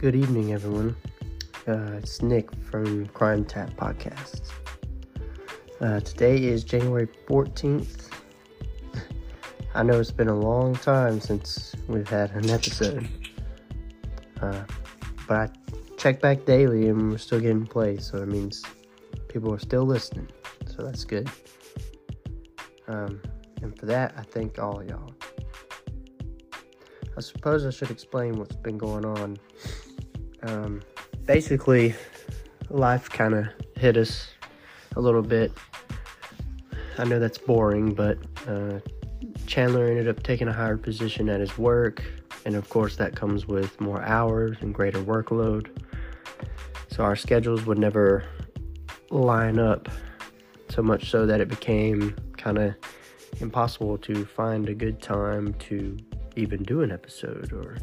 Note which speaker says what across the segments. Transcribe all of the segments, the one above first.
Speaker 1: Good evening, everyone. Uh, it's Nick from Crime Tap Podcast. Uh, today is January 14th. I know it's been a long time since we've had an episode, uh, but I check back daily and we're still getting plays, so it means people are still listening, so that's good. Um, and for that, I thank all y'all. I suppose I should explain what's been going on. Um, basically, life kind of hit us a little bit. I know that's boring, but uh, Chandler ended up taking a higher position at his work, and of course, that comes with more hours and greater workload. So, our schedules would never line up so much so that it became kind of impossible to find a good time to even do an episode or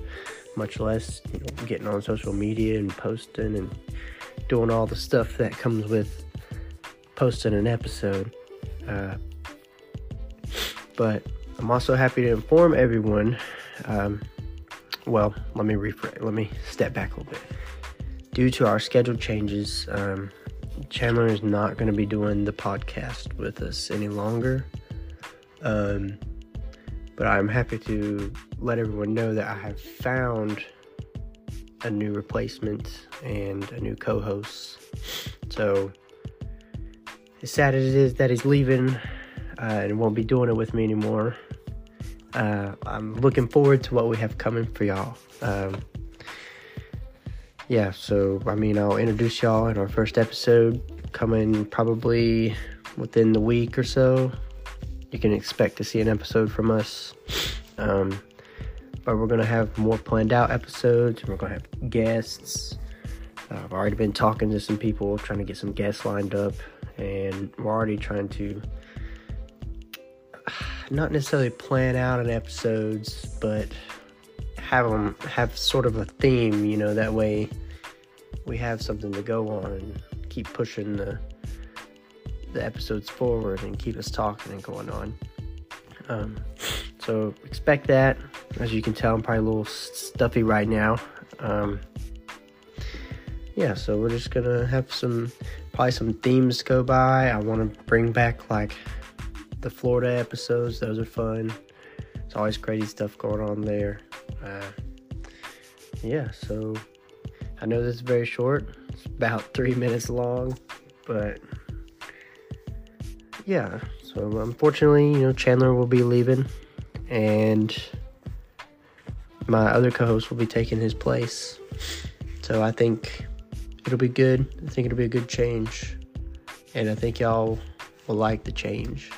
Speaker 1: much less you know getting on social media and posting and doing all the stuff that comes with posting an episode uh, but i'm also happy to inform everyone um, well let me rephrase let me step back a little bit. Due to our schedule changes um, chandler is not going to be doing the podcast with us any longer. Um, but I'm happy to let everyone know that I have found a new replacement and a new co host. So, as sad as it is that he's leaving uh, and won't be doing it with me anymore, uh, I'm looking forward to what we have coming for y'all. Um, yeah, so I mean, I'll introduce y'all in our first episode coming probably within the week or so you can expect to see an episode from us. Um, but we're going to have more planned out episodes. We're going to have guests. Uh, I've already been talking to some people, trying to get some guests lined up, and we're already trying to not necessarily plan out an episodes, but have them have sort of a theme. You know, that way we have something to go on and keep pushing the the episodes forward and keep us talking and going on. Um, so expect that. As you can tell, I'm probably a little stuffy right now. Um, yeah, so we're just gonna have some probably some themes go by. I want to bring back like the Florida episodes; those are fun. It's always crazy stuff going on there. Uh, yeah, so I know this is very short. It's about three minutes long, but yeah, so unfortunately, you know, Chandler will be leaving, and my other co-host will be taking his place. So I think it'll be good. I think it'll be a good change, and I think y'all will like the change.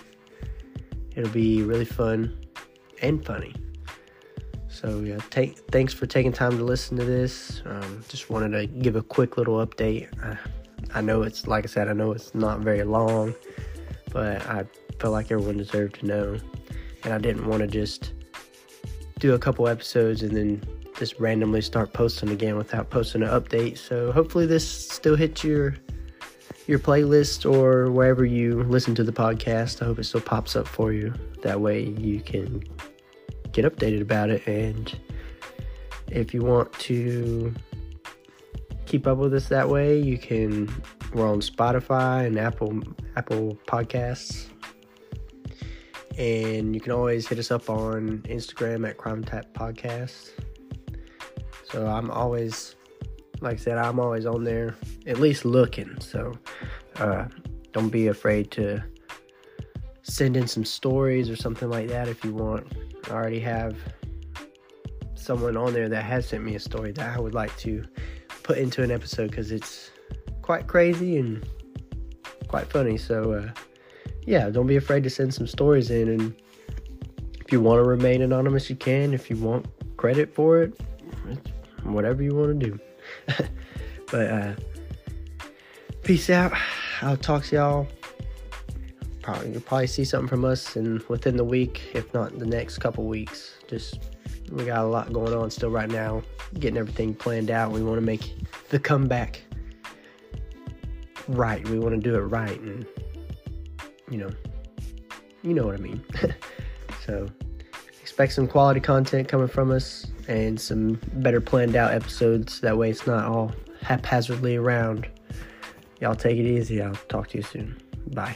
Speaker 1: It'll be really fun and funny. So yeah, take thanks for taking time to listen to this. Um, just wanted to give a quick little update. Uh, I know it's like I said, I know it's not very long but I felt like everyone deserved to know. And I didn't want to just do a couple episodes and then just randomly start posting again without posting an update. So hopefully this still hits your your playlist or wherever you listen to the podcast. I hope it still pops up for you. That way you can get updated about it and if you want to keep up with us that way, you can we're on Spotify and Apple Apple Podcasts. And you can always hit us up on Instagram at Crime Tap Podcast. So I'm always, like I said, I'm always on there, at least looking. So uh, don't be afraid to send in some stories or something like that if you want. I already have someone on there that has sent me a story that I would like to put into an episode because it's quite crazy and quite funny. So, uh, yeah, don't be afraid to send some stories in. And if you want to remain anonymous, you can. If you want credit for it, whatever you want to do. but uh, peace out. I'll talk to y'all. Probably you'll probably see something from us and within the week, if not the next couple weeks. Just we got a lot going on still right now, getting everything planned out. We want to make the comeback right. We want to do it right, and you know, you know what I mean. so expect some quality content coming from us and some better planned out episodes. That way, it's not all haphazardly around. Y'all take it easy. I'll talk to you soon. Bye.